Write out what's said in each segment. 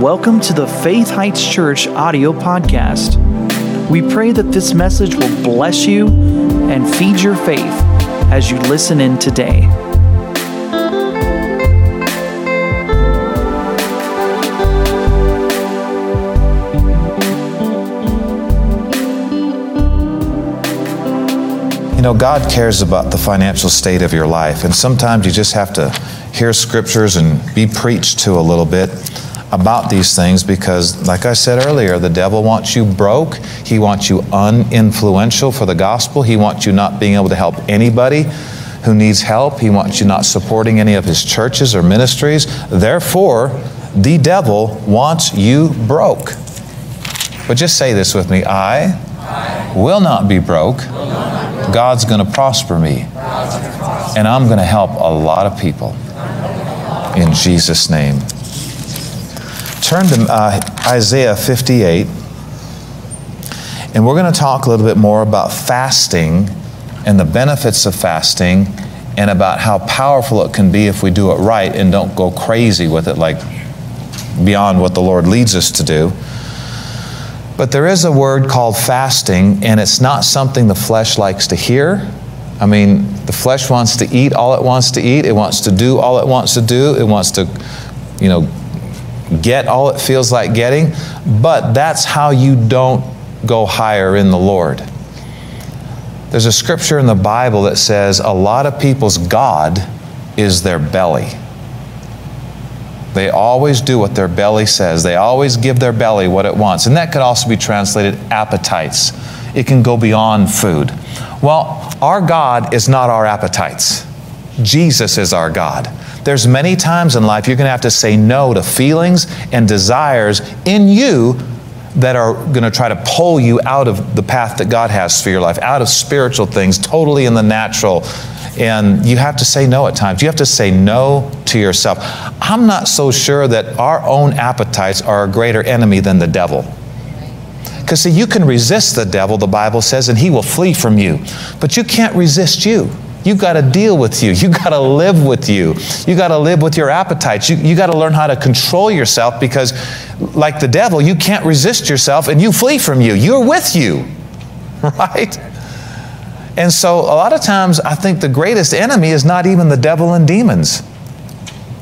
Welcome to the Faith Heights Church audio podcast. We pray that this message will bless you and feed your faith as you listen in today. You know, God cares about the financial state of your life, and sometimes you just have to hear scriptures and be preached to a little bit about these things because, like I said earlier, the devil wants you broke. He wants you uninfluential for the gospel. He wants you not being able to help anybody who needs help. He wants you not supporting any of his churches or ministries. Therefore, the devil wants you broke. But just say this with me I, will not be broke. God's going to prosper me. And I'm going to help a lot of people. In Jesus' name. Turn to uh, Isaiah 58. And we're going to talk a little bit more about fasting and the benefits of fasting and about how powerful it can be if we do it right and don't go crazy with it, like beyond what the Lord leads us to do. But there is a word called fasting, and it's not something the flesh likes to hear. I mean, the flesh wants to eat all it wants to eat, it wants to do all it wants to do, it wants to, you know, get all it feels like getting. But that's how you don't go higher in the Lord. There's a scripture in the Bible that says a lot of people's God is their belly. They always do what their belly says. They always give their belly what it wants. And that could also be translated appetites. It can go beyond food. Well, our God is not our appetites. Jesus is our God. There's many times in life you're going to have to say no to feelings and desires in you that are going to try to pull you out of the path that God has for your life, out of spiritual things, totally in the natural. And you have to say no at times. You have to say no to yourself. I'm not so sure that our own appetites are a greater enemy than the devil. Because, see, you can resist the devil, the Bible says, and he will flee from you. But you can't resist you. You've got to deal with you. You've got to live with you. You've got to live with your appetites. You, you got to learn how to control yourself because, like the devil, you can't resist yourself and you flee from you. You're with you, right? And so, a lot of times, I think the greatest enemy is not even the devil and demons.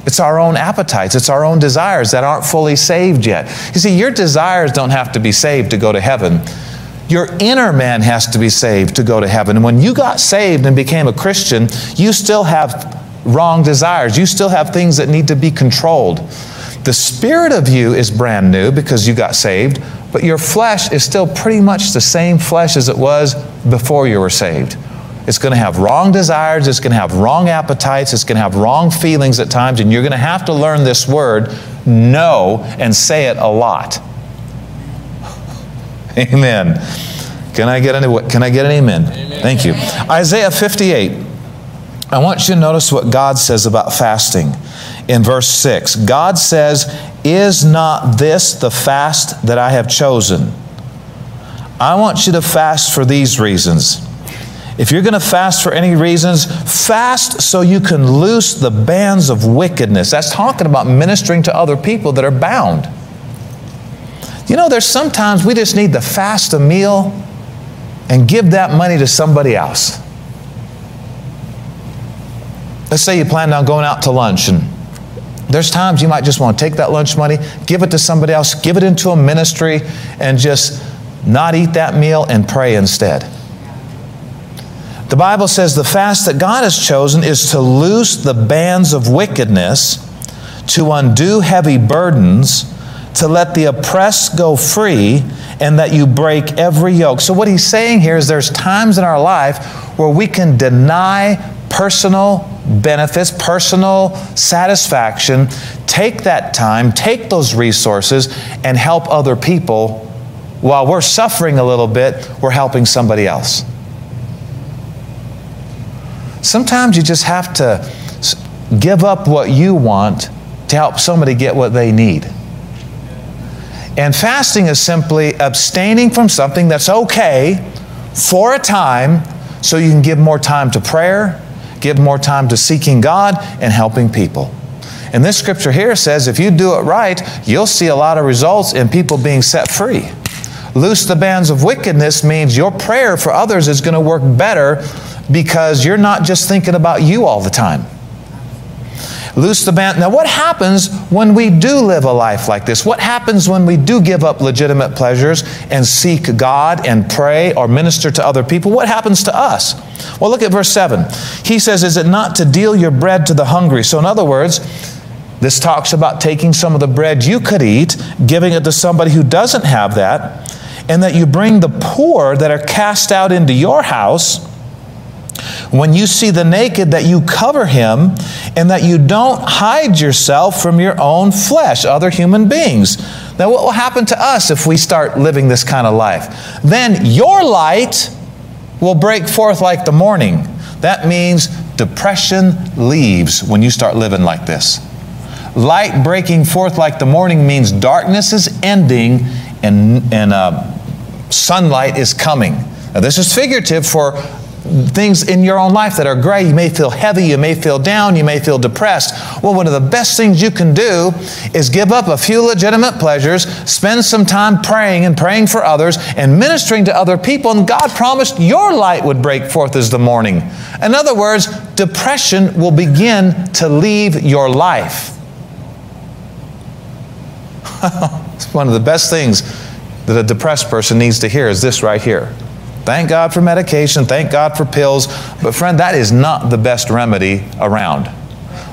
It's our own appetites, it's our own desires that aren't fully saved yet. You see, your desires don't have to be saved to go to heaven. Your inner man has to be saved to go to heaven. And when you got saved and became a Christian, you still have wrong desires. You still have things that need to be controlled. The spirit of you is brand new because you got saved, but your flesh is still pretty much the same flesh as it was before you were saved. It's going to have wrong desires, it's going to have wrong appetites, it's going to have wrong feelings at times, and you're going to have to learn this word, no, and say it a lot. Amen. Can I get an, can I get an amen? amen? Thank you. Isaiah 58. I want you to notice what God says about fasting in verse 6. God says, Is not this the fast that I have chosen? I want you to fast for these reasons. If you're going to fast for any reasons, fast so you can loose the bands of wickedness. That's talking about ministering to other people that are bound. You know, there's sometimes we just need to fast a meal and give that money to somebody else. Let's say you planned on going out to lunch and there's times you might just want to take that lunch money, give it to somebody else, give it into a ministry, and just not eat that meal and pray instead. The Bible says the fast that God has chosen is to loose the bands of wickedness, to undo heavy burdens, to let the oppressed go free, and that you break every yoke. So, what he's saying here is there's times in our life where we can deny personal benefits, personal satisfaction, take that time, take those resources, and help other people. While we're suffering a little bit, we're helping somebody else. Sometimes you just have to give up what you want to help somebody get what they need. And fasting is simply abstaining from something that's okay for a time so you can give more time to prayer, give more time to seeking God and helping people. And this scripture here says if you do it right, you'll see a lot of results in people being set free. Loose the bands of wickedness means your prayer for others is going to work better because you're not just thinking about you all the time. Loose the band. Now, what happens when we do live a life like this? What happens when we do give up legitimate pleasures and seek God and pray or minister to other people? What happens to us? Well, look at verse 7. He says, Is it not to deal your bread to the hungry? So, in other words, this talks about taking some of the bread you could eat, giving it to somebody who doesn't have that, and that you bring the poor that are cast out into your house when you see the naked, that you cover him, and that you don't hide yourself from your own flesh, other human beings. Now, what will happen to us if we start living this kind of life? Then your light will break forth like the morning. That means depression leaves when you start living like this. Light breaking forth like the morning means darkness is ending and, and uh, sunlight is coming. Now, this is figurative for things in your own life that are gray. You may feel heavy, you may feel down, you may feel depressed. Well, one of the best things you can do is give up a few legitimate pleasures, spend some time praying and praying for others and ministering to other people, and God promised your light would break forth as the morning. In other words, depression will begin to leave your life. it's one of the best things that a depressed person needs to hear is this right here. Thank God for medication, thank God for pills, but friend, that is not the best remedy around.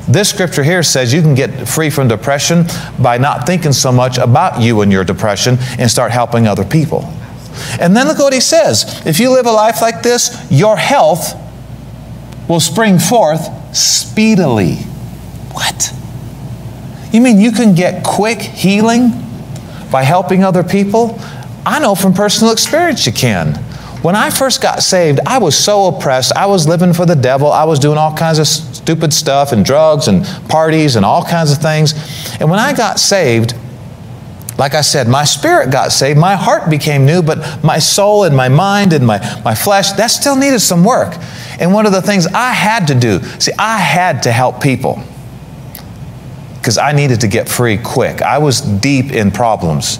This scripture here says you can get free from depression by not thinking so much about you and your depression and start helping other people. And then look what he says. If you live a life like this, your health will spring forth speedily. What? You mean you can get quick healing by helping other people? I know from personal experience you can. When I first got saved, I was so oppressed. I was living for the devil. I was doing all kinds of stupid stuff and drugs and parties and all kinds of things. And when I got saved, like I said, my spirit got saved, my heart became new, but my soul and my mind and my, my flesh, that still needed some work. And one of the things I had to do, see, I had to help people because I needed to get free quick. I was deep in problems.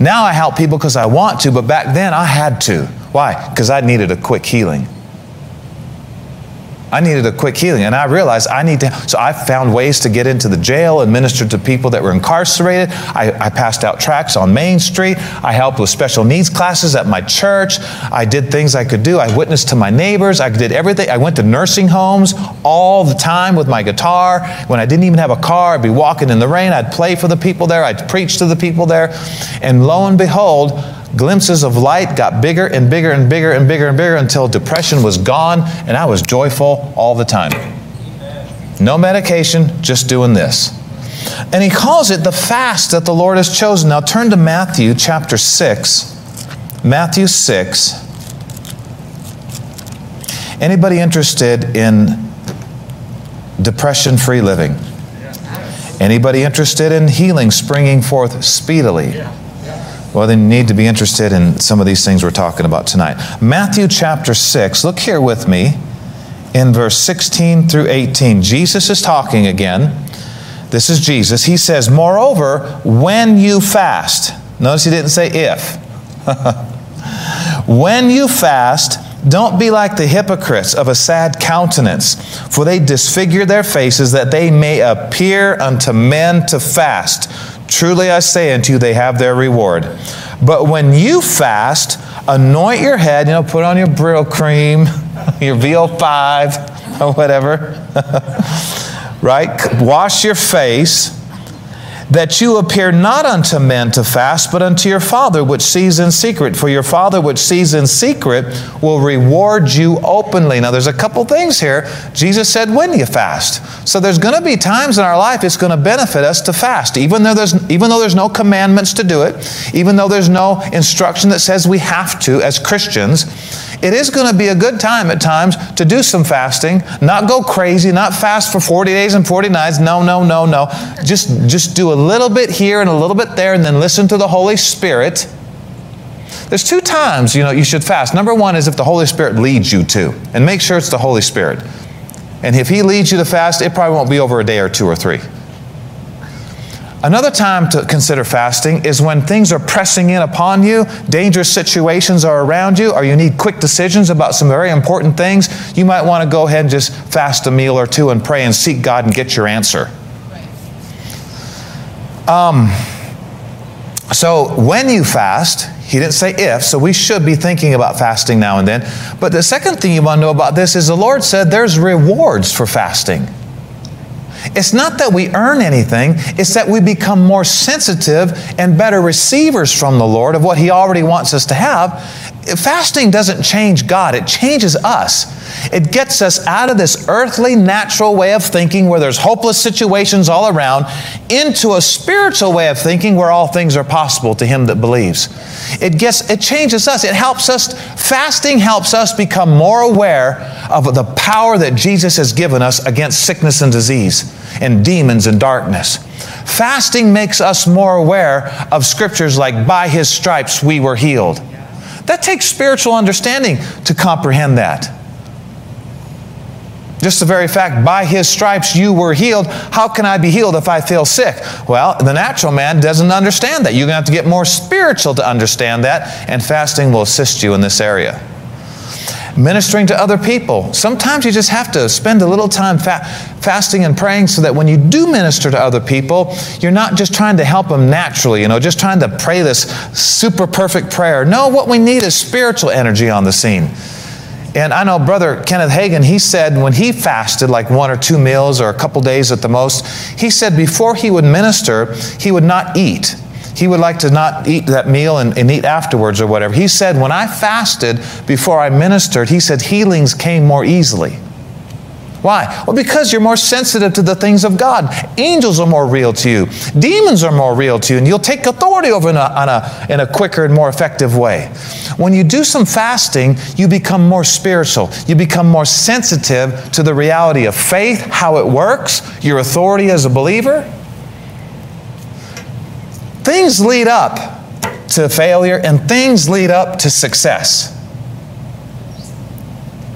Now I help people because I want to, but back then I had to. Why? Because I needed a quick healing. I needed a quick healing, and I realized I need to. So I found ways to get into the jail and minister to people that were incarcerated. I, I, passed out tracts on Main Street. I helped with special needs classes at my church. I did things I could do. I witnessed to my neighbors. I did everything. I went to nursing homes all the time with my guitar. When I didn't even have a car, I'd be walking in the rain. I'd play for the people there. I'd preach to the people there. And lo and behold, glimpses of light got bigger and bigger and bigger and bigger and bigger until depression was gone and I was joyful all the time. No medication, just doing this. And he calls it the fast that the Lord has chosen. Now turn to Matthew chapter 6. Matthew 6. Anybody interested in depression free living? Anybody interested in healing springing forth speedily? Well, then you need to be interested in some of these things we're talking about tonight. Matthew chapter 6, look here with me in verse 16 through 18. Jesus is talking again. This is Jesus. He says, Moreover, when you fast, notice he didn't say if. when you fast, don't be like the hypocrites of a sad countenance, for they disfigure their faces that they may appear unto men to fast. Truly I say unto you, they have their reward. But when you fast, anoint your head, you know, put on your Brylcreem, your VO5, or whatever, right? Wash your face that you appear not unto men to fast, but unto your Father which sees in secret. For your Father which sees in secret will reward you openly. Now, there's a couple things here. Jesus said, when you fast. So there's going to be times in our life it's going to benefit us to fast, even though there's even though there's no commandments to do it, even though there's no instruction that says we have to as Christians. It is going to be a good time at times to do some fasting, not go crazy, not fast for 40 days and 40 nights. No, no, no, no. Just, just do a little bit here and a little bit there and then listen to the Holy Spirit. There's two times, you know, you should fast. Number one is if the Holy Spirit leads you to, and make sure it's the Holy Spirit. And if He leads you to fast, it probably won't be over a day or two or three. Another time to consider fasting is when things are pressing in upon you, dangerous situations are around you, or you need quick decisions about some very important things. You might want to go ahead and just fast a meal or two and pray and seek God and get your answer. Um, so when you fast, he didn't say if, so we should be thinking about fasting now and then. But the second thing you want to know about this is the Lord said there's rewards for fasting. It's not that we earn anything, it's that we become more sensitive and better receivers from the Lord of what He already wants us to have. Fasting doesn't change God, it changes us. It gets us out of this earthly, natural way of thinking where there's hopeless situations all around into a spiritual way of thinking where all things are possible to him that believes. It gets it changes us. It helps us fasting helps us become more aware of the power that Jesus has given us against sickness and disease and demons and darkness. Fasting makes us more aware of scriptures like by his stripes we were healed. That takes spiritual understanding to comprehend that. Just the very fact, by his stripes you were healed. How can I be healed if I feel sick? Well, the natural man doesn't understand that. You're going to have to get more spiritual to understand that, and fasting will assist you in this area. Ministering to other people. Sometimes you just have to spend a little time fa- fasting and praying so that when you do minister to other people, you're not just trying to help them naturally, you know, just trying to pray this super perfect prayer. No, what we need is spiritual energy on the scene. And I know Brother Kenneth Hagin, he said when he fasted like one or two meals or a couple days at the most, he said before he would minister, he would not eat. He would like to not eat that meal and, and eat afterwards or whatever. He said, when I fasted before I ministered, he said healings came more easily. Why? Well, because you're more sensitive to the things of God. Angels are more real to you. Demons are more real to you, and you'll take authority over in a, a, in a quicker and more effective way. When you do some fasting, you become more spiritual. You become more sensitive to the reality of faith, how it works, your authority as a believer. Things lead up to failure, and things lead up to success.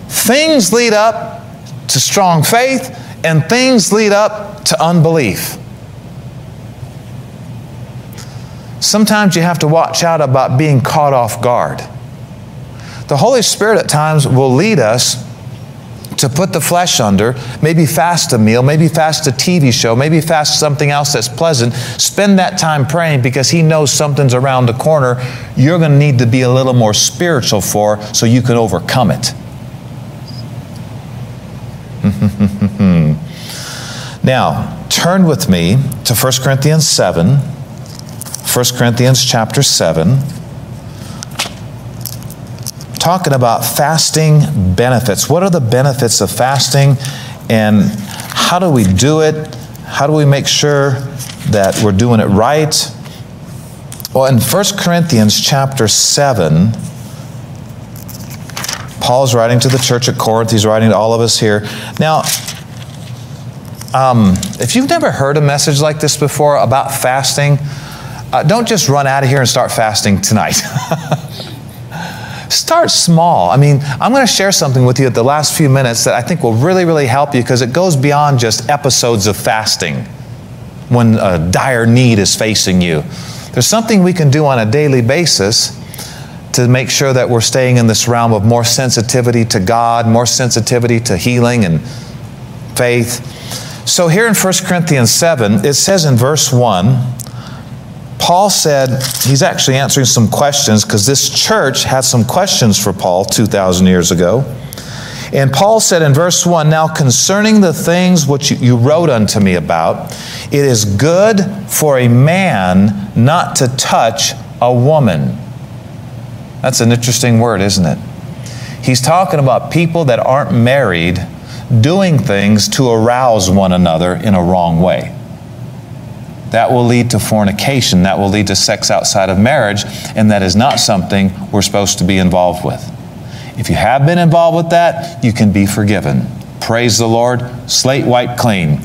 Things lead up to strong faith, and things lead up to unbelief. Sometimes you have to watch out about being caught off guard. The Holy Spirit at times will lead us to put the flesh under, maybe fast a meal, maybe fast a TV show, maybe fast something else that's pleasant. Spend that time praying because He knows something's around the corner you're going to need to be a little more spiritual for so you can overcome it. now, turn with me to 1 Corinthians 7. 1 Corinthians chapter 7. Talking about fasting benefits. What are the benefits of fasting and how do we do it? How do we make sure that we're doing it right? Well, in 1 Corinthians chapter 7, Paul's writing to the church at Corinth. He's writing to all of us here. Now, um, if you've never heard a message like this before about fasting, uh, don't just run out of here and start fasting tonight. start small. I mean, I'm going to share something with you at the last few minutes that I think will really, really help you because it goes beyond just episodes of fasting when a dire need is facing you. There's something we can do on a daily basis to make sure that we're staying in this realm of more sensitivity to God, more sensitivity to healing and faith. So here in 1 Corinthians 7, it says in verse 1, Paul said, he's actually answering some questions because this church had some questions for Paul 2,000 years ago. And Paul said in verse 1 Now concerning the things which you wrote unto me about, it is good for a man not to touch a woman. That's an interesting word, isn't it? He's talking about people that aren't married doing things to arouse one another in a wrong way. That will lead to fornication. That will lead to sex outside of marriage, and that is not something we're supposed to be involved with. If you have been involved with that, you can be forgiven. Praise the Lord, slate white clean.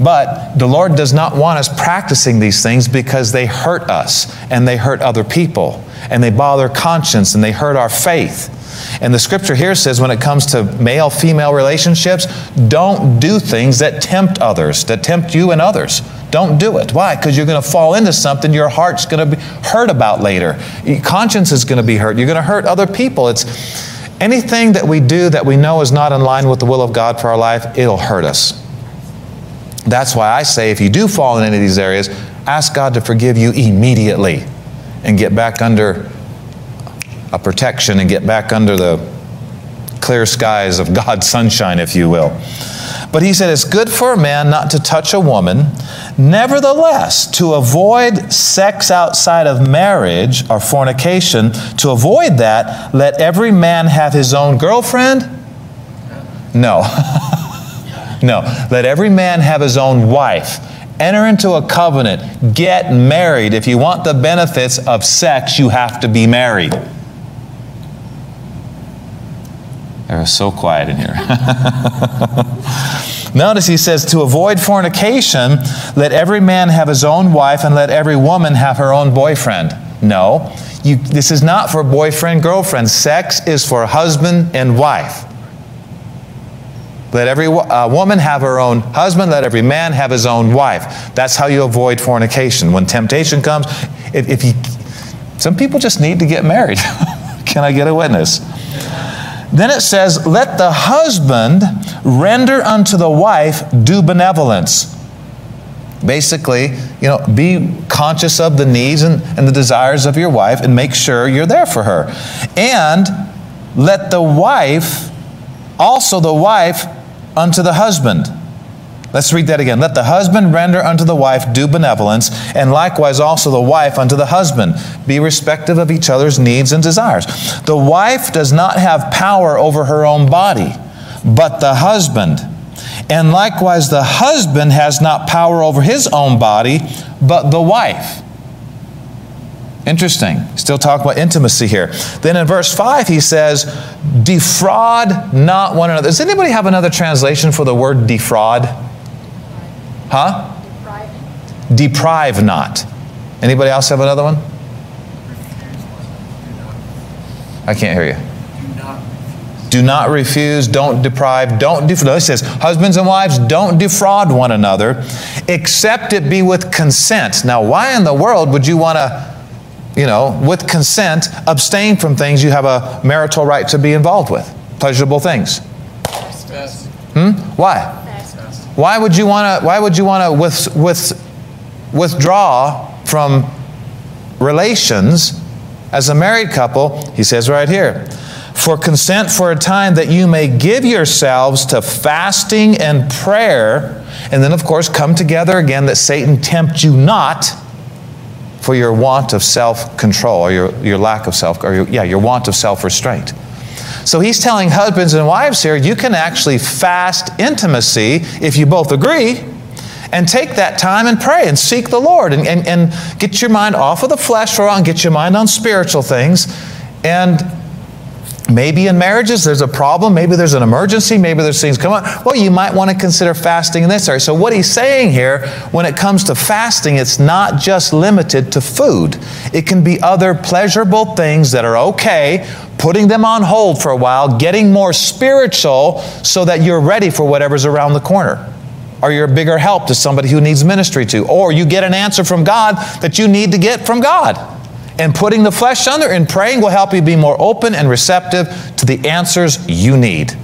But the Lord does not want us practicing these things because they hurt us and they hurt other people and they bother conscience and they hurt our faith. And the scripture here says when it comes to male female relationships, don't do things that tempt others, that tempt you and others. Don't do it. Why? Because you're going to fall into something your heart's going to be hurt about later. Your conscience is going to be hurt. You're going to hurt other people. It's anything that we do that we know is not in line with the will of God for our life, it'll hurt us. That's why I say if you do fall in any of these areas, ask God to forgive you immediately and get back under a protection and get back under the clear skies of God's sunshine, if you will. But he said it's good for a man not to touch a woman. Nevertheless, to avoid sex outside of marriage or fornication, to avoid that, let every man have his own girlfriend? No. no. Let every man have his own wife. Enter into a covenant. Get married. If you want the benefits of sex, you have to be married. They're so quiet in here. Notice he says, to avoid fornication, let every man have his own wife and let every woman have her own boyfriend. No, you, this is not for boyfriend, girlfriend. Sex is for husband and wife. Let every uh, woman have her own husband, let every man have his own wife. That's how you avoid fornication. When temptation comes, if, if you, some people just need to get married. Can I get a witness? Then it says, Let the husband render unto the wife due benevolence. Basically, you know, be conscious of the needs and, and the desires of your wife and make sure you're there for her. And let the wife, also the wife, unto the husband. Let's read that again. Let the husband render unto the wife due benevolence, and likewise also the wife unto the husband. Be respective of each other's needs and desires. The wife does not have power over her own body, but the husband. And likewise, the husband has not power over his own body, but the wife. Interesting. Still talking about intimacy here. Then in verse 5, he says, Defraud not one another. Does anybody have another translation for the word defraud? Huh? Deprive. Deprive not. Anybody else have another one? I can't hear you. Do not refuse, don't deprive, don't defraud. It says, husbands and wives, don't defraud one another, except it be with consent. Now, why in the world would you want to, you know, with consent, abstain from things you have a marital right to be involved with? Pleasurable things. Hmm? Why? Why would you want to? Why would you want to with, with, withdraw from relations as a married couple? He says right here, for consent for a time that you may give yourselves to fasting and prayer, and then of course come together again that Satan tempt you not for your want of self-control or your, your lack of self or your, yeah your want of self-restraint. So he's telling husbands and wives here, you can actually fast intimacy if you both agree and take that time and pray and seek the Lord and, and, and get your mind off of the flesh a while and get your mind on spiritual things. And maybe in marriages there's a problem, maybe there's an emergency, maybe there's things come up. Well, you might want to consider fasting in this area. So, what he's saying here, when it comes to fasting, it's not just limited to food, it can be other pleasurable things that are okay putting them on hold for a while, getting more spiritual so that you're ready for whatever's around the corner. Or you're a bigger help to somebody who needs ministry to. Or you get an answer from God that you need to get from God. And putting the flesh under and praying will help you be more open and receptive to the answers you need.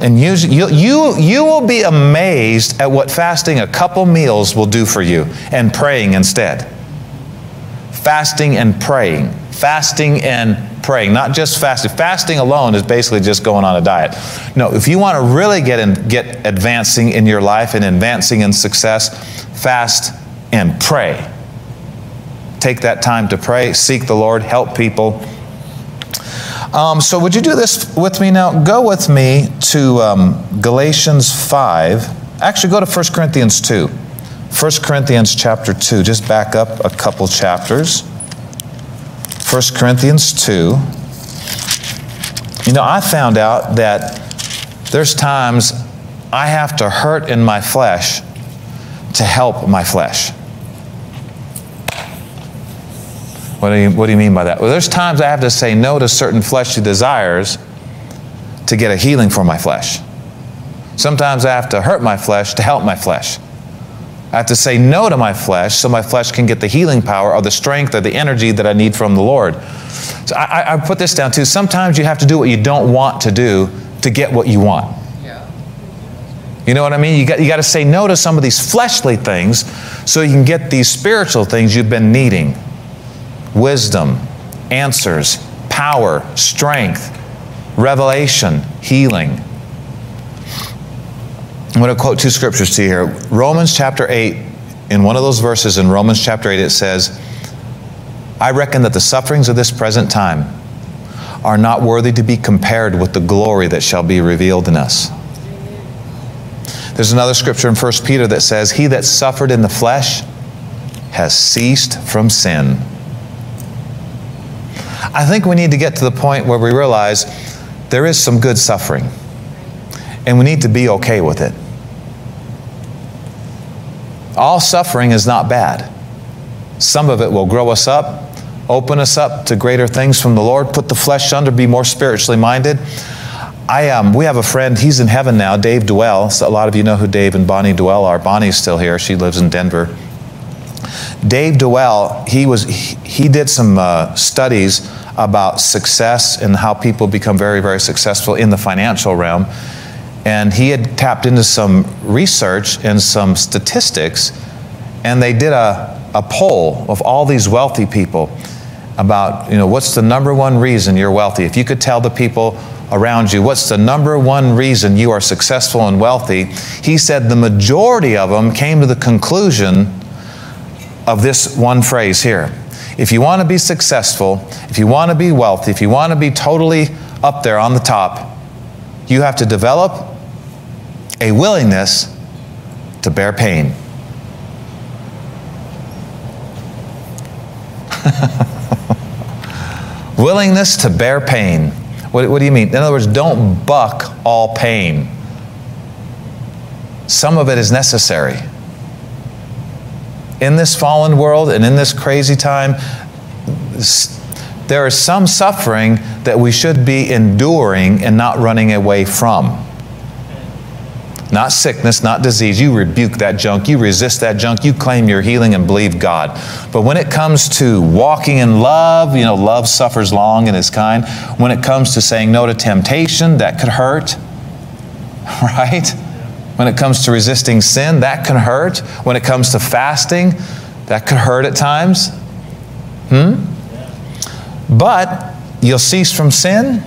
And you, you, you, will be amazed at what fasting a couple meals will do for you and praying instead. Fasting and praying. Fasting and praying, not just fasting. Fasting alone is basically just going on a diet. No, if you want to really get in, get advancing in your life and advancing in success, fast and pray. Take that time to pray, seek the Lord, help people. Um, so, would you do this with me now? Go with me to um, Galatians 5. Actually, go to 1 Corinthians 2. 1 Corinthians chapter 2. Just back up a couple chapters. 1 Corinthians 2. You know, I found out that there's times I have to hurt in my flesh to help my flesh. What do, you, what do you mean by that? Well, there's times I have to say no to certain fleshly desires to get a healing for my flesh. Sometimes I have to hurt my flesh to help my flesh. I have to say no to my flesh so my flesh can get the healing power or the strength or the energy that I need from the Lord. So I, I put this down too. Sometimes you have to do what you don't want to do to get what you want. You know what I mean? You got, you got to say no to some of these fleshly things so you can get these spiritual things you've been needing wisdom, answers, power, strength, revelation, healing. I'm going to quote two scriptures to you here. Romans chapter 8, in one of those verses in Romans chapter 8, it says, I reckon that the sufferings of this present time are not worthy to be compared with the glory that shall be revealed in us. There's another scripture in 1 Peter that says, He that suffered in the flesh has ceased from sin. I think we need to get to the point where we realize there is some good suffering, and we need to be okay with it. All suffering is not bad. Some of it will grow us up, open us up to greater things from the Lord, put the flesh under, be more spiritually minded. I, um, we have a friend, he's in heaven now, Dave Duell. So a lot of you know who Dave and Bonnie Duell are. Bonnie's still here, she lives in Denver. Dave Duell, he, was, he, he did some uh, studies about success and how people become very, very successful in the financial realm. And he had tapped into some research and some statistics, and they did a, a poll of all these wealthy people about, you know, what's the number one reason you're wealthy? If you could tell the people around you what's the number one reason you are successful and wealthy, he said the majority of them came to the conclusion of this one phrase here. If you want to be successful, if you want to be wealthy, if you want to be totally up there on the top, you have to develop a willingness to bear pain. willingness to bear pain. What, what, do you mean? In other words, don't buck all pain. Some of it is necessary. In this fallen world and in this crazy time, there is some suffering that we should be enduring and not running away from. Not sickness, not disease. You rebuke that junk. You resist that junk. You claim your healing and believe God. But when it comes to walking in love, you know, love suffers long and is kind. When it comes to saying no to temptation, that could hurt. Right? When it comes to resisting sin, that can hurt. When it comes to fasting, that could hurt at times. Hmm? But you'll cease from sin.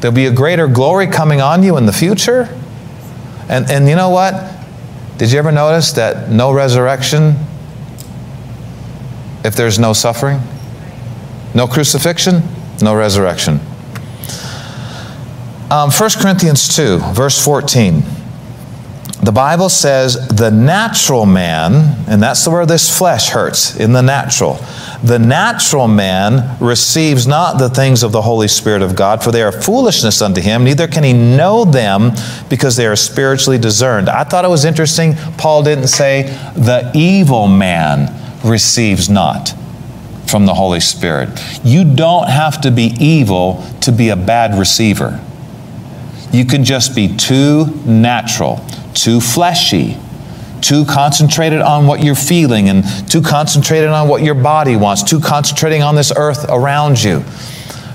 There'll be a greater glory coming on you in the future. And, and you know what? Did you ever notice that no resurrection if there's no suffering? No crucifixion, no resurrection. Um, 1 Corinthians 2, verse 14. The Bible says the natural man, and that's where this flesh hurts, in the natural. The natural man receives not the things of the Holy Spirit of God, for they are foolishness unto him, neither can he know them because they are spiritually discerned. I thought it was interesting, Paul didn't say the evil man receives not from the Holy Spirit. You don't have to be evil to be a bad receiver. You can just be too natural, too fleshy too concentrated on what you're feeling and too concentrated on what your body wants, too concentrating on this earth around you.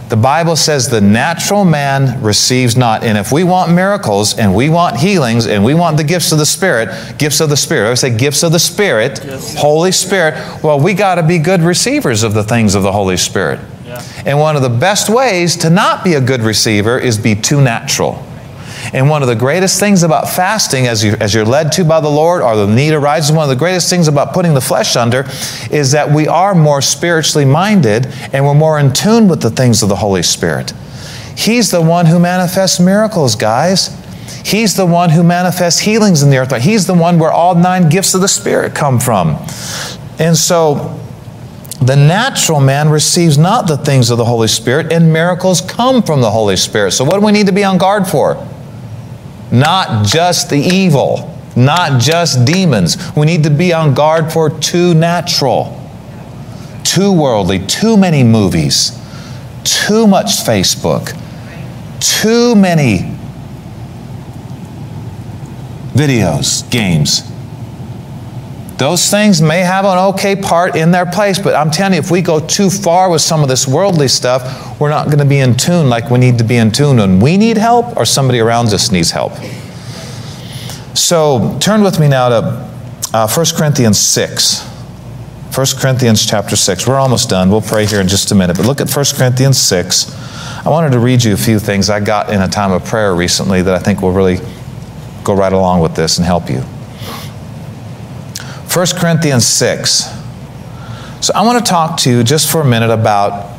The Bible says the natural man receives not. And if we want miracles and we want healings and we want the gifts of the Spirit, gifts of the Spirit, I say gifts of the Spirit, yes. Holy Spirit, well, we got to be good receivers of the things of the Holy Spirit. And one of the best ways to not be a good receiver is be too natural. And one of the greatest things about fasting, as, you, as you're led to by the Lord, or the need arises, one of the greatest things about putting the flesh under is that we are more spiritually minded and we're more in tune with the things of the Holy Spirit. He's the one who manifests miracles, guys. He's the one who manifests healings in the earth. He's the one where all nine gifts of the Spirit come from. And so, the natural man receives not the things of the Holy Spirit, and miracles come from the Holy Spirit. So, what do we need to be on guard for? not just the evil, not just demons. We need to be on guard for too natural. too worldly, too many movies, too much Facebook, too many videos, games. Those things may have an okay part in their place, but I'm telling you, if we go too far with some of this worldly stuff, we're not going to be in tune like we need to be in tune when we need help or somebody around us needs help. So turn with me now to uh, 1 Corinthians 6. 1 Corinthians chapter 6. We're almost done. We'll pray here in just a minute. But look at 1 Corinthians 6. I wanted to read you a few things I got in a time of prayer recently that I think will really go right along with this and help you. 1 Corinthians 6. So I want to talk to you just for a minute about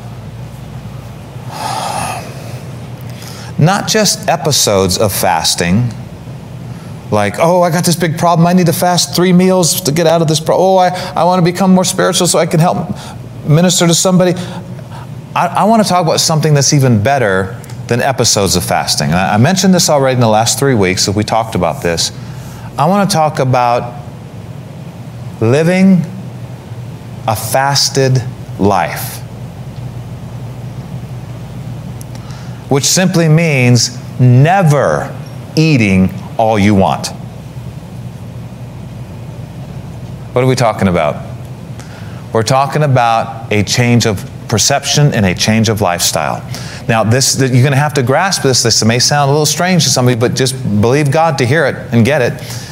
not just episodes of fasting like, oh, I got this big problem. I need to fast three meals to get out of this problem. Oh, I, I want to become more spiritual so I can help minister to somebody. I, I want to talk about something that's even better than episodes of fasting. I, I mentioned this already in the last three weeks, that we talked about this. I want to talk about living a fasted life, which simply means never eating all you want. What are we talking about? We're talking about a change of perception and a change of lifestyle. Now, this you're going to have to grasp this. This may sound a little strange to somebody, but just believe God to hear it and get it.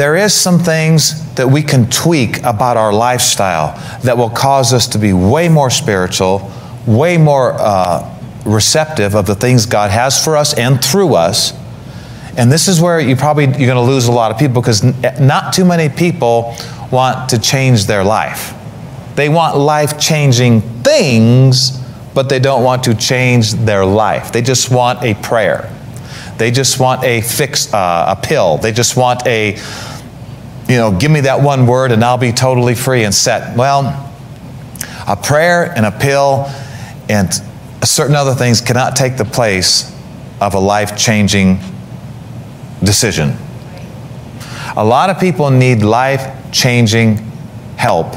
There is some things that we can tweak about our lifestyle that will cause us to be way more spiritual, way more uh, receptive of the things God has for us and through us. And this is where you probably you're going to lose a lot of people because not too many people want to change their life. They want life-changing things, but they don't want to change their life. They just want a prayer. They just want a fix, uh, a pill. They just want a, you know, give me that one word and I'll be totally free and set. Well, a prayer and a pill and certain other things cannot take the place of a life changing decision. A lot of people need life changing help,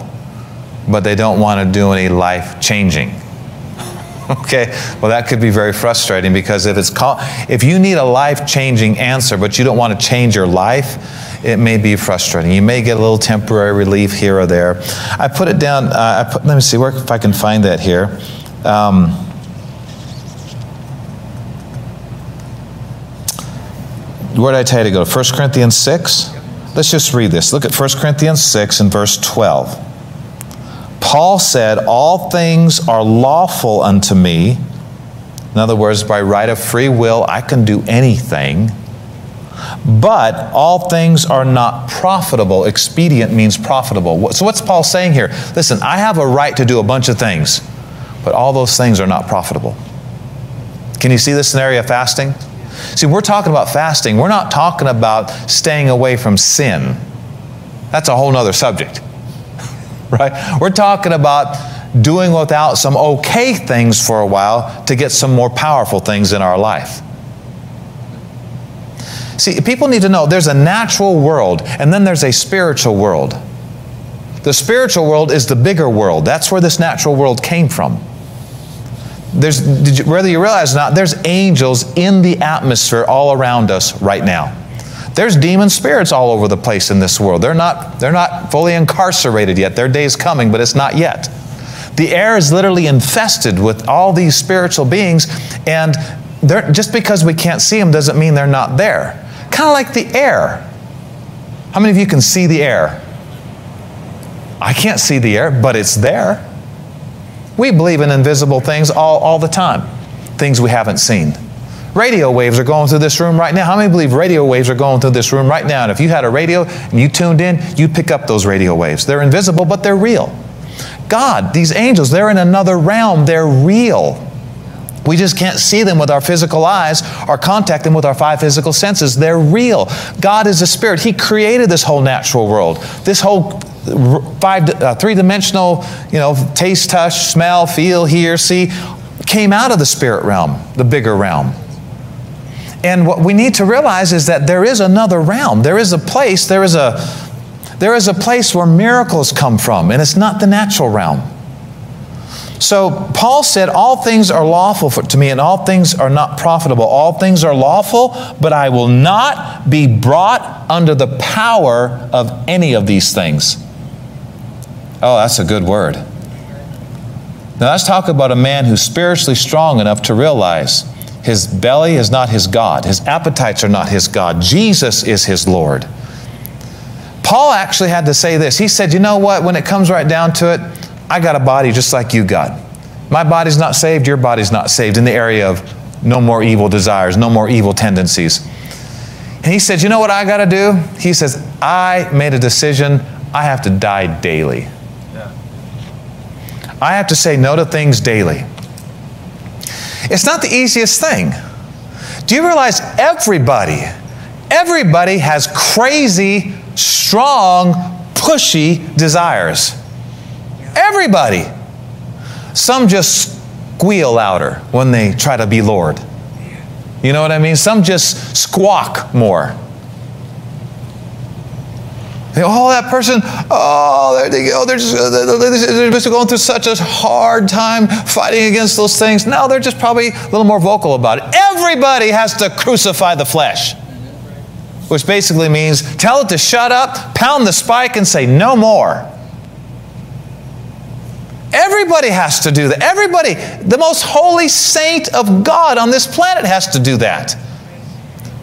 but they don't want to do any life changing. okay, well, that could be very frustrating because if, it's call, if you need a life changing answer, but you don't want to change your life, it may be frustrating. You may get a little temporary relief here or there. I put it down, uh, I put, let me see where, if I can find that here. Um, where did I tell you to go? 1 Corinthians 6? Let's just read this. Look at 1 Corinthians 6 and verse 12. Paul said, All things are lawful unto me. In other words, by right of free will, I can do anything. But all things are not profitable. Expedient means profitable. So, what's Paul saying here? Listen, I have a right to do a bunch of things, but all those things are not profitable. Can you see this scenario of fasting? See, we're talking about fasting. We're not talking about staying away from sin. That's a whole other subject. right? We're talking about doing without some okay things for a while to get some more powerful things in our life. See, people need to know there's a natural world and then there's a spiritual world. The spiritual world is the bigger world. That's where this natural world came from there's, you, whether you realize or not, there's angels in the atmosphere all around us right now. There's demon spirits all over the place in this world. They're not, they're not fully incarcerated yet. Their day's coming, but it's not yet. The air is literally infested with all these spiritual beings, and just because we can't see them doesn't mean they're not there. Kind of like the air. How many of you can see the air? I can't see the air, but it's there. We believe in invisible things all, all the time, things we haven't seen. Radio waves are going through this room right now. How many believe radio waves are going through this room right now? And if you had a radio and you tuned in, you'd pick up those radio waves. They're invisible, but they're real. God, these angels, they're in another realm. They're real. We just can't see them with our physical eyes or contact them with our five physical senses. They're real. God is a spirit. He created this whole natural world, this whole five, uh, three-dimensional, you know, taste, touch, smell, feel, hear, see, came out of the spirit realm, the bigger realm. And what we need to realize is that there is another realm. There is a place, there is a there is a place where miracles come from, and it's not the natural realm. So Paul said, All things are lawful for, to me, and all things are not profitable. All things are lawful, but I will not be brought under the power of any of these things. Oh, that's a good word. Now let's talk about a man who's spiritually strong enough to realize his belly is not his God, his appetites are not his God. Jesus is his Lord. Paul actually had to say this. He said, You know what? When it comes right down to it, I got a body just like you got. My body's not saved, your body's not saved in the area of no more evil desires, no more evil tendencies. And he said, You know what I got to do? He says, I made a decision. I have to die daily. Yeah. I have to say no to things daily. It's not the easiest thing. Do you realize everybody, everybody has crazy, strong, pushy desires? Everybody. Some just squeal louder when they try to be Lord. You know what I mean? Some just squawk more. They, Oh, that person, oh, they're, they, oh, they're, just, they're just going through such a hard time fighting against those things. Now they're just probably a little more vocal about it. Everybody has to crucify the flesh, which basically means tell it to shut up, pound the spike, and say no more. Everybody has to do that. Everybody, the most holy saint of God on this planet has to do that.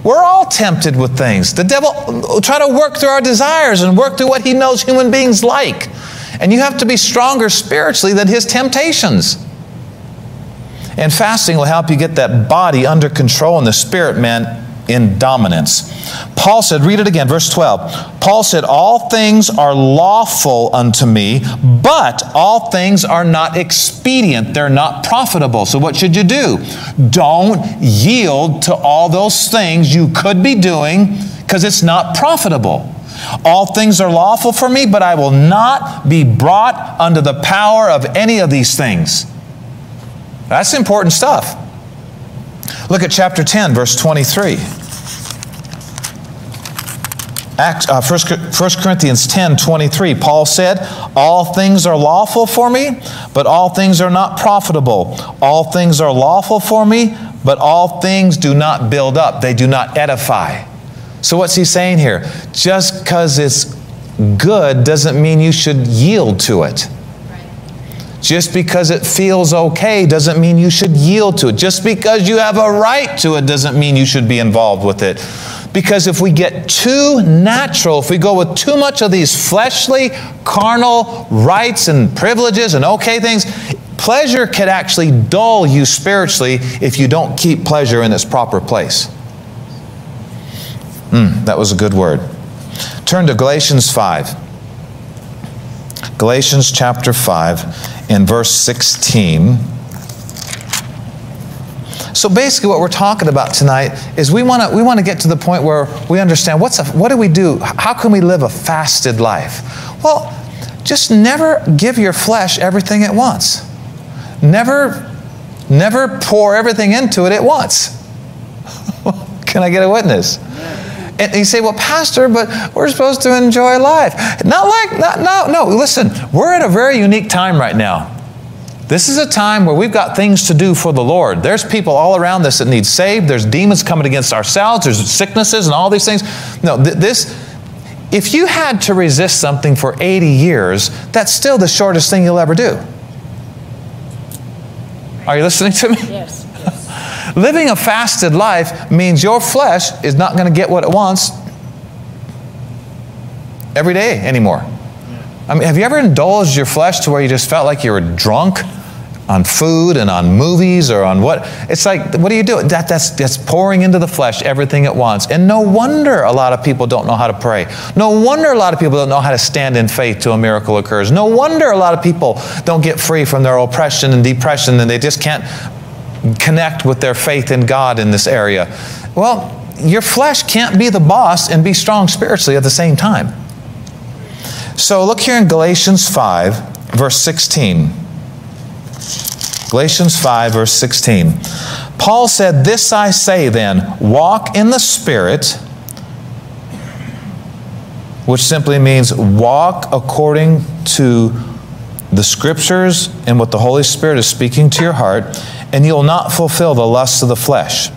We're all tempted with things. The devil try to work through our desires and work through what he knows human beings like. And you have to be stronger spiritually than his temptations. And fasting will help you get that body under control and the spirit man in dominance. Paul said, read it again, verse 12. Paul said, All things are lawful unto me, but all things are not expedient. They're not profitable. So, what should you do? Don't yield to all those things you could be doing because it's not profitable. All things are lawful for me, but I will not be brought under the power of any of these things. That's important stuff. Look at chapter 10, verse 23. Acts, uh, 1 Corinthians 10 23, Paul said, All things are lawful for me, but all things are not profitable. All things are lawful for me, but all things do not build up, they do not edify. So, what's he saying here? Just because it's good doesn't mean you should yield to it. Just because it feels okay doesn't mean you should yield to it. Just because you have a right to it doesn't mean you should be involved with it. Because if we get too natural, if we go with too much of these fleshly, carnal rights and privileges and okay things, pleasure could actually dull you spiritually if you don't keep pleasure in its proper place. Mm, that was a good word. Turn to Galatians 5. Galatians chapter 5 in verse 16. So basically, what we're talking about tonight is we want to we want to get to the point where we understand what's a, what do we do? How can we live a fasted life? Well, just never give your flesh everything it wants. Never never pour everything into it at once. can I get a witness? And you say, well, Pastor, but we're supposed to enjoy life. Not like, not, no, no, listen, we're at a very unique time right now. This is a time where we've got things to do for the Lord. There's people all around us that need saved. There's demons coming against ourselves. There's sicknesses and all these things. No, th- this, if you had to resist something for 80 years, that's still the shortest thing you'll ever do. Are you listening to me? Yes. yes. Living a fasted life means your flesh is not going to get what it wants every day anymore. I mean, have you ever indulged your flesh to where you just felt like you were drunk? On food and on movies or on what it's like what do you do? That that's that's pouring into the flesh everything at once and no wonder a lot of people don't know how to pray. No wonder a lot of people don't know how to stand in faith till a miracle occurs. No wonder a lot of people don't get free from their oppression and depression and they just can't connect with their faith in god in this area. Well your flesh can't be the boss and be strong spiritually at the same time. So look here in galatians 5 verse 16 Galatians 5, verse 16. Paul said, This I say then, walk in the Spirit. which simply means walk according to the scriptures and what the Holy Spirit is speaking to your heart, and you'll not fulfill the lusts of the flesh.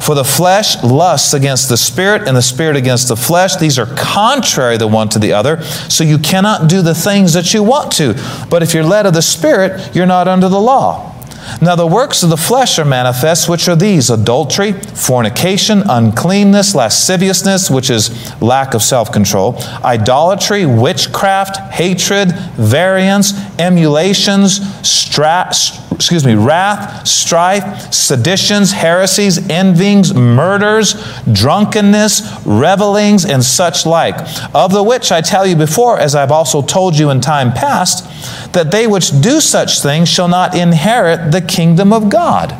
For the flesh lusts against the spirit, and the spirit against the flesh. These are contrary the one to the other, so you cannot do the things that you want to. But if you're led of the spirit, you're not under the law. Now, the works of the flesh are manifest, which are these adultery, fornication, uncleanness, lasciviousness, which is lack of self control, idolatry, witchcraft, hatred, variance, emulations, stra- excuse me, wrath, strife, seditions, heresies, envyings, murders, drunkenness, revelings, and such like, of the which I tell you before, as I've also told you in time past, that they which do such things shall not inherit the kingdom of God.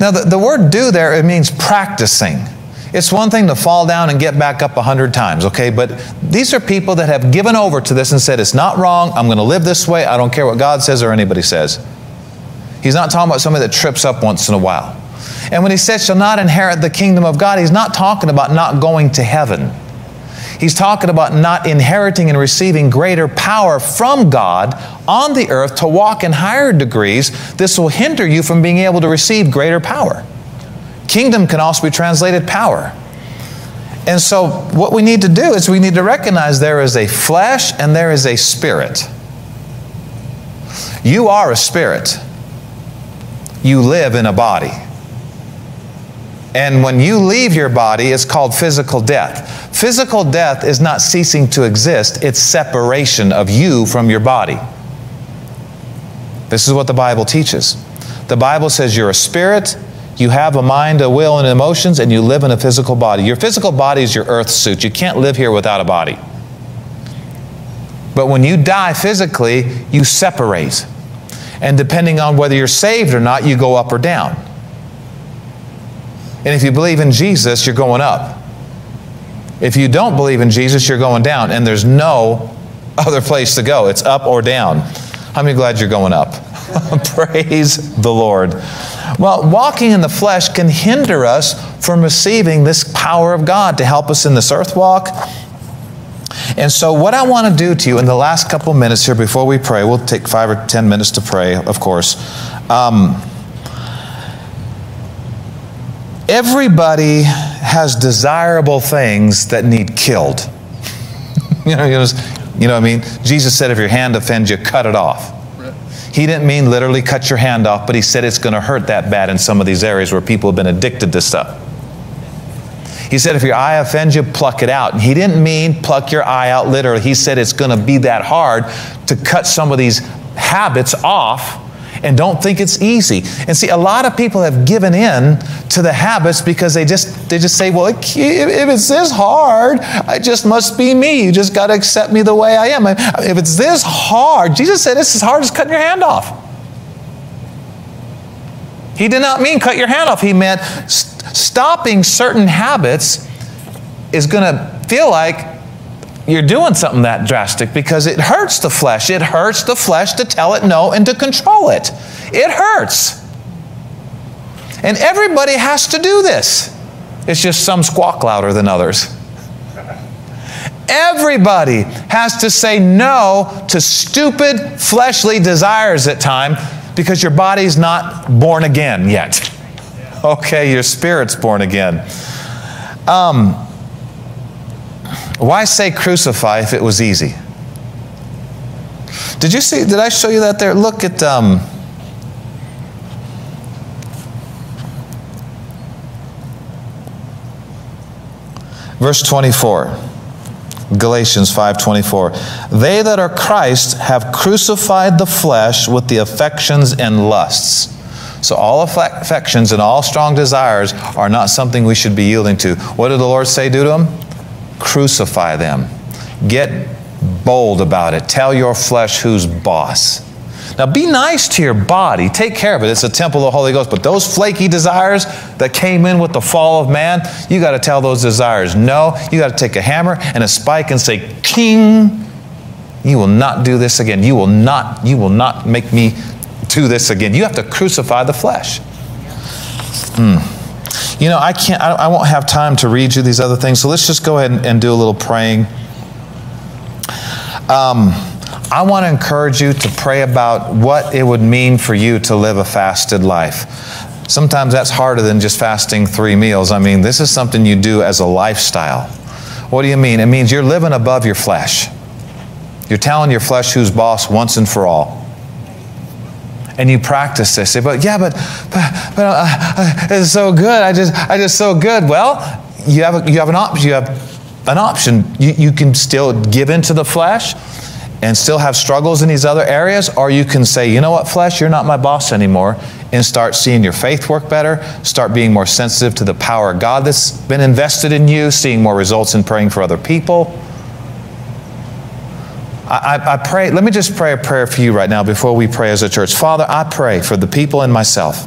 Now, the, the word do there, it means practicing. It's one thing to fall down and get back up a hundred times, okay? But these are people that have given over to this and said, it's not wrong, I'm going to live this way, I don't care what God says or anybody says. He's not talking about somebody that trips up once in a while. And when he says, shall not inherit the kingdom of God, he's not talking about not going to heaven. He's talking about not inheriting and receiving greater power from God on the earth to walk in higher degrees. This will hinder you from being able to receive greater power. Kingdom can also be translated power. And so, what we need to do is we need to recognize there is a flesh and there is a spirit. You are a spirit, you live in a body. And when you leave your body, it's called physical death. Physical death is not ceasing to exist, it's separation of you from your body. This is what the Bible teaches. The Bible says you're a spirit, you have a mind, a will, and emotions, and you live in a physical body. Your physical body is your earth suit. You can't live here without a body. But when you die physically, you separate. And depending on whether you're saved or not, you go up or down. And if you believe in Jesus, you're going up. If you don't believe in Jesus, you're going down. And there's no other place to go. It's up or down. Many glad you're going up? Praise the Lord. Well, walking in the flesh can hinder us from receiving this power of God to help us in this earth walk. And so, what I want to do to you in the last couple minutes here before we pray, we'll take five or ten minutes to pray, of course. Um, everybody has desirable things that need killed. you, know, you know what I mean? Jesus said, if your hand offends you, cut it off. He didn't mean literally cut your hand off, but he said it's going to hurt that bad in some of these areas where people have been addicted to stuff. He said, if your eye offends you, pluck it out. He didn't mean pluck your eye out literally. He said it's going to be that hard to cut some of these habits off and don't think it's easy. And see, a lot of people have given in to the habits because they just they just say, well, if it's this hard, I just must be me. You just got to accept me the way I am. If it's this hard, Jesus said it's as hard as cutting your hand off. He did not mean cut your hand off. He meant st- stopping certain habits is going to feel like you're doing something that drastic because it hurts the flesh. It hurts the flesh to tell it no and to control it. It hurts. And everybody has to do this. It's just some squawk louder than others. Everybody has to say no to stupid fleshly desires at time because your body's not born again yet. Okay, your spirit's born again. Um, why say crucify if it was easy? Did you see? Did I show you that there? Look at. Um, verse 24 galatians 5.24 they that are christ have crucified the flesh with the affections and lusts so all affections and all strong desires are not something we should be yielding to what did the lord say do to them crucify them. Get bold about it. Tell your flesh who's boss. Now, be nice to your body. Take care of it. It's a temple of the Holy Ghost. But those flaky desires that came in with the fall of man, you got to tell those desires no. You got to take a hammer and a spike and say, King, you will not do this again. You will not, you will not make me do this again. You have to crucify the flesh. Hmm. You know, I can't, I, I won't have time to read you these other things, so let's just go ahead and, and do a little praying. Um, I want to encourage you to pray about what it would mean for you to live a fasted life. Sometimes that's harder than just fasting three meals. I mean, this is something you do as a lifestyle. What do you mean? It means you're living above your flesh. You're telling your flesh who's boss once and for all. And you practice this. But yeah, but, but, but uh, uh, it's so good. I just, I just so good. Well, you have, a, you have an option. You have an option. You, you can still give into the flesh and still have struggles in these other areas, or you can say, you know what, flesh, you're not my boss anymore, and start seeing your faith work better, start being more sensitive to the power of God that's been invested in you, seeing more results in praying for other people. I, I, pray, let me just pray a prayer for you right now before we pray as a church. Father, I pray for the people and myself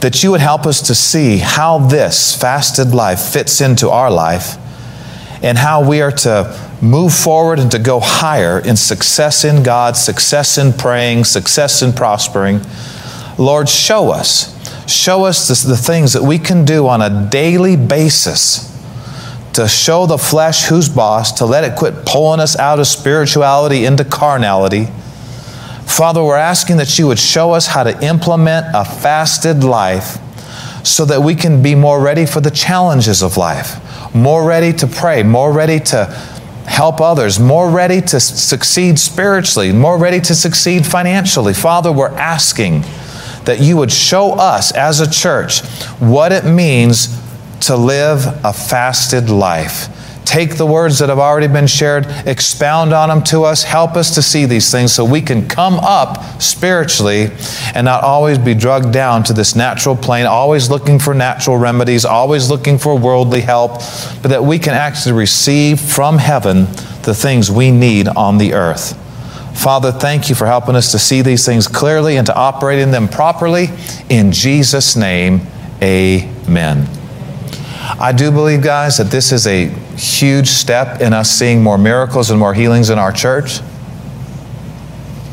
that you would help us to see how this fasted life fits into our life and how we are to move forward and to go higher in success in God, success in praying, success in prospering. Lord, show us. Show us the, the things that we can do on a daily basis to show the flesh who's boss, to let it quit pulling us out of spirituality into carnality. Father, we're asking that you would show us how to implement a fasted life so that we can be more ready for the challenges of life, more ready to pray, more ready to help others, more ready to succeed spiritually, more ready to succeed financially. Father, we're asking that you would show us as a church what it means to live a fasted life. Take the words that have already been shared, expound on them to us, help us to see these things so we can come up spiritually and not always be drugged down to this natural plane, always looking for natural remedies, always looking for worldly help, but that we can actually receive from heaven the things we need on the earth. Father, thank you for helping us to see these things clearly and to operate in them properly. In Jesus' name, amen. I do believe, guys, that this is a huge step in us seeing more miracles and more healings in our church.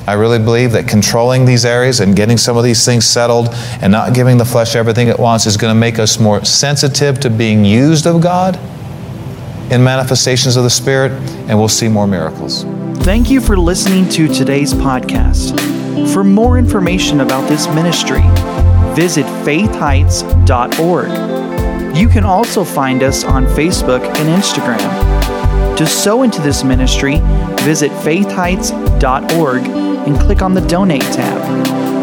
I really believe that controlling these areas and getting some of these things settled and not giving the flesh everything it wants is going to make us more sensitive to being used of God in manifestations of the Spirit, and we'll see more miracles. Thank you for listening to today's podcast. For more information about this ministry, visit faithheights.org. You can also find us on Facebook and Instagram. To sow into this ministry, visit faithheights.org and click on the Donate tab.